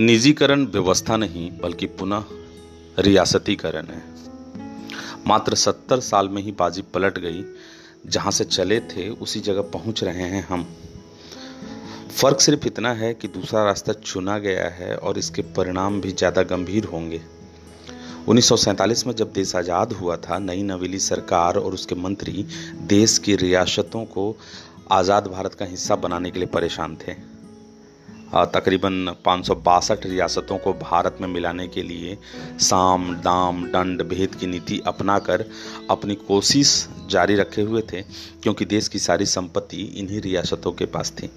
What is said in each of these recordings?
निजीकरण व्यवस्था नहीं, बल्कि पुनः रियासतीकरण है। मात्र सत्तर साल में ही बाजी पलट गई। जहाँ से चले थे, उसी जगह पहुँच रहे हैं हम। फ़र्क सिर्फ़ इतना है कि दूसरा रास्ता चुना गया है और इसके परिणाम भी ज़्यादा गंभीर होंगे। 1947 में जब देश आज़ाद हुआ था, नई नवेली सरकार और उसके मंत्री देश की रियासतों को आज़ाद भारत का हिस्सा बनाने के लिए परेशान थे। तकरीबन पाँच सौ बासठ रियासतों को भारत में मिलाने के लिए साम, दाम, दंड, भेद की नीति अपनाकर अपनी कोशिश जारी रखे हुए थे, क्योंकि देश की सारी संपत्ति इन्हीं रियासतों के पास थी।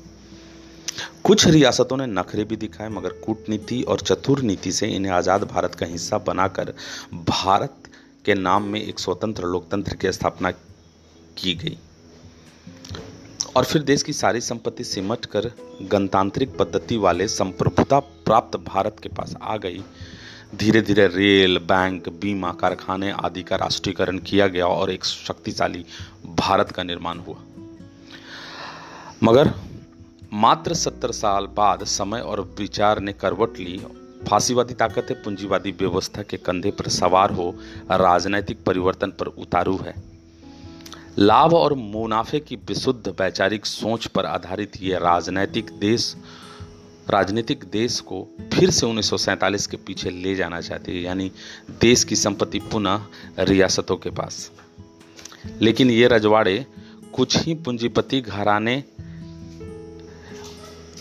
कुछ रियासतों ने नखरे भी दिखाए, मगर कूटनीति और चतुर नीति से इन्हें आज़ाद भारत का हिस्सा बनाकर भारत के नाम में एक स्वतंत्र लोकतंत्र की स्थापना की गई। और फिर देश की सारी संपत्ति सिमट कर गणतांत्रिक पद्धति वाले संप्रभुता प्राप्त भारत के पास आ गई। धीरे धीरे रेल, बैंक, बीमा, कारखाने आदि का राष्ट्रीयकरण किया गया और एक शक्तिशाली भारत का निर्माण हुआ। मगर मात्र सत्तर साल बाद समय और विचार ने करवट ली। फांसीवादी ताकतें पूंजीवादी व्यवस्था के कंधे पर सवार हो, राजनैतिक परिवर्तन पर उतारू है। लाभ और मुनाफे की विशुद्ध वैचारिक सोच पर आधारित ये राजनैतिक देश, राजनीतिक देश को फिर से उन्नीस के पीछे ले जाना चाहती है, यानी देश की संपत्ति पुनः रियासतों के पास। लेकिन ये रजवाड़े कुछ ही पूंजीपति घराने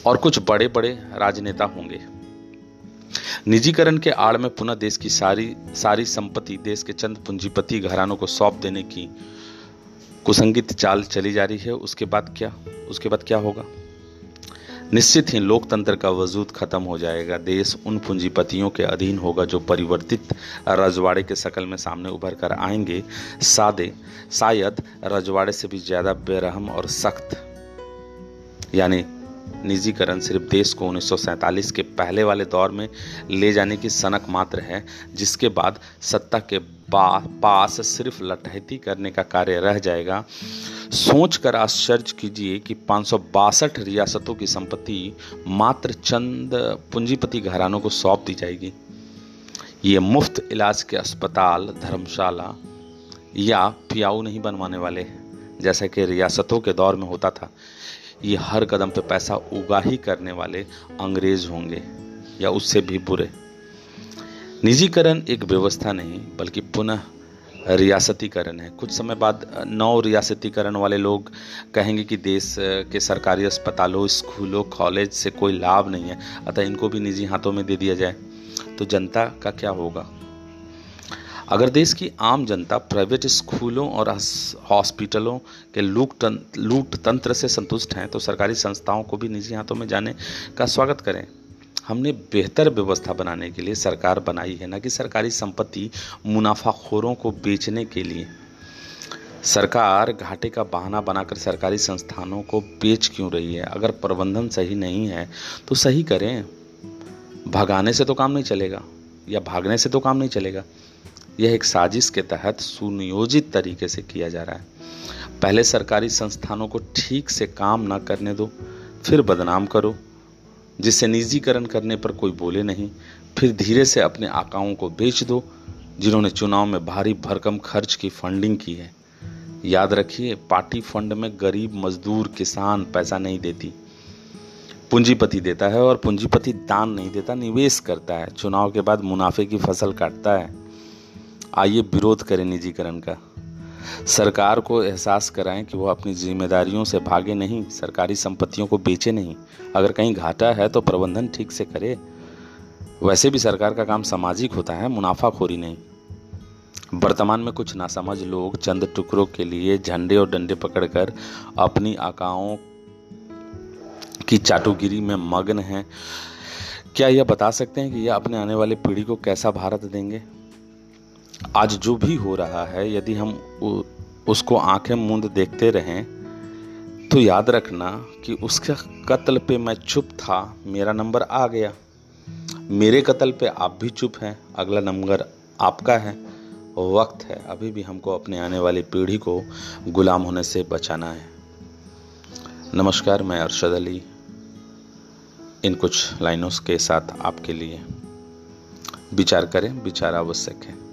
और कुछ बड़े बड़े राजनेता होंगे। निजीकरण के आड़ में पुनः देश की सारी सारी संपत्ति, देश के चंद पूंजीपति घरानों को सौंप देने की कुसंगित चाल चली जा रही है, उसके बाद क्या? उसके बाद क्या होगा? निश्चित ही लोकतंत्र का वजूद खत्म हो जाएगा। देश उन पूंजीपतियों के अधीन होगा जो परिवर्तित रजवाड़े के शकल में सामने उभर कर आएँगे। सादे, शायद रजवाड़े से भी ज़्यादा बेरहम और सख्त, यानी निजीकरण सिर्फ़ देश को उन्नीस के पहले वाले दौर में ले जाने की सनक मात्र है, जिसके बाद सत्ता के पास सिर्फ़ लटहती करने का कार्य रह जाएगा। सोच कर आश्चर्य कीजिए कि पाँच रियासतों की संपत्ति मात्र चंद पूंजीपति घरानों को सौंप दी जाएगी। ये मुफ़्त इलाज के अस्पताल, धर्मशाला या पियाऊ नहीं बनवाने वाले जैसा कि रियासतों के दौर में होता था। ये हर कदम पे पैसा उगा ही करने वाले अंग्रेज़ होंगे या उससे भी बुरे। निजीकरण एक व्यवस्था नहीं, बल्कि पुनः रियासतीकरण है। कुछ समय बाद नौ रियासतीकरण वाले लोग कहेंगे कि देश के सरकारी अस्पतालों, स्कूलों, कॉलेज से कोई लाभ नहीं है, अतः इनको भी निजी हाथों में दे दिया जाए। तो जनता का क्या होगा? अगर देश की आम जनता प्राइवेट स्कूलों और हॉस्पिटलों के लूट लूट तंत्र से संतुष्ट हैं तो सरकारी संस्थाओं को भी निजी हाथों में जाने का स्वागत करें। हमने बेहतर व्यवस्था बनाने के लिए सरकार बनाई है, न कि सरकारी संपत्ति मुनाफाखोरों को बेचने के लिए। सरकार घाटे का बहाना बनाकर सरकारी संस्थानों को बेच क्यों रही है? अगर प्रबंधन सही नहीं है तो सही करें। भगाने से तो काम नहीं चलेगा, या भागने से तो काम नहीं चलेगा। यह एक साजिश के तहत सुनियोजित तरीके से किया जा रहा है। पहले सरकारी संस्थानों को ठीक से काम ना करने दो, फिर बदनाम करो, जिससे निजीकरण करने पर कोई बोले नहीं, फिर धीरे से अपने आकाओं को बेच दो, जिन्होंने चुनाव में भारी भरकम खर्च की फंडिंग की है। याद रखिए, पार्टी फंड में गरीब मजदूर किसान पैसा नहीं देती। पूंजीपति देता है और पूंजीपति दान नहीं देता, निवेश करता है। चुनाव के बाद मुनाफे की फ़सल काटता है। आइए विरोध करें निजीकरण का। सरकार को एहसास कराएँ कि वो अपनी जिम्मेदारियों से भागे नहीं, सरकारी संपत्तियों को बेचे नहीं। अगर कहीं घाटा है तो प्रबंधन ठीक से करे। वैसे भी सरकार का काम सामाजिक होता है, मुनाफाखोरी नहीं। वर्तमान में कुछ नासमझ लोग चंद टुकड़ों के लिए झंडे और डंडे पकड़कर अपनी आकाओं की चाटुगिरी में मग्न हैं। क्या यह बता सकते हैं कि यह अपने आने वाली पीढ़ी को कैसा भारत देंगे? आज जो भी हो रहा है, यदि हम उसको आँखें मूंद देखते रहें तो याद रखना कि उसके कत्ल पे मैं चुप था, मेरा नंबर आ गया। मेरे कत्ल पे आप भी चुप हैं, अगला नंबर आपका है। वक्त है, अभी भी हमको अपने आने वाली पीढ़ी को गुलाम होने से बचाना है। नमस्कार, मैं अरशद अली, इन कुछ लाइनों के साथ आपके लिए। विचार करें, विचार आवश्यक है।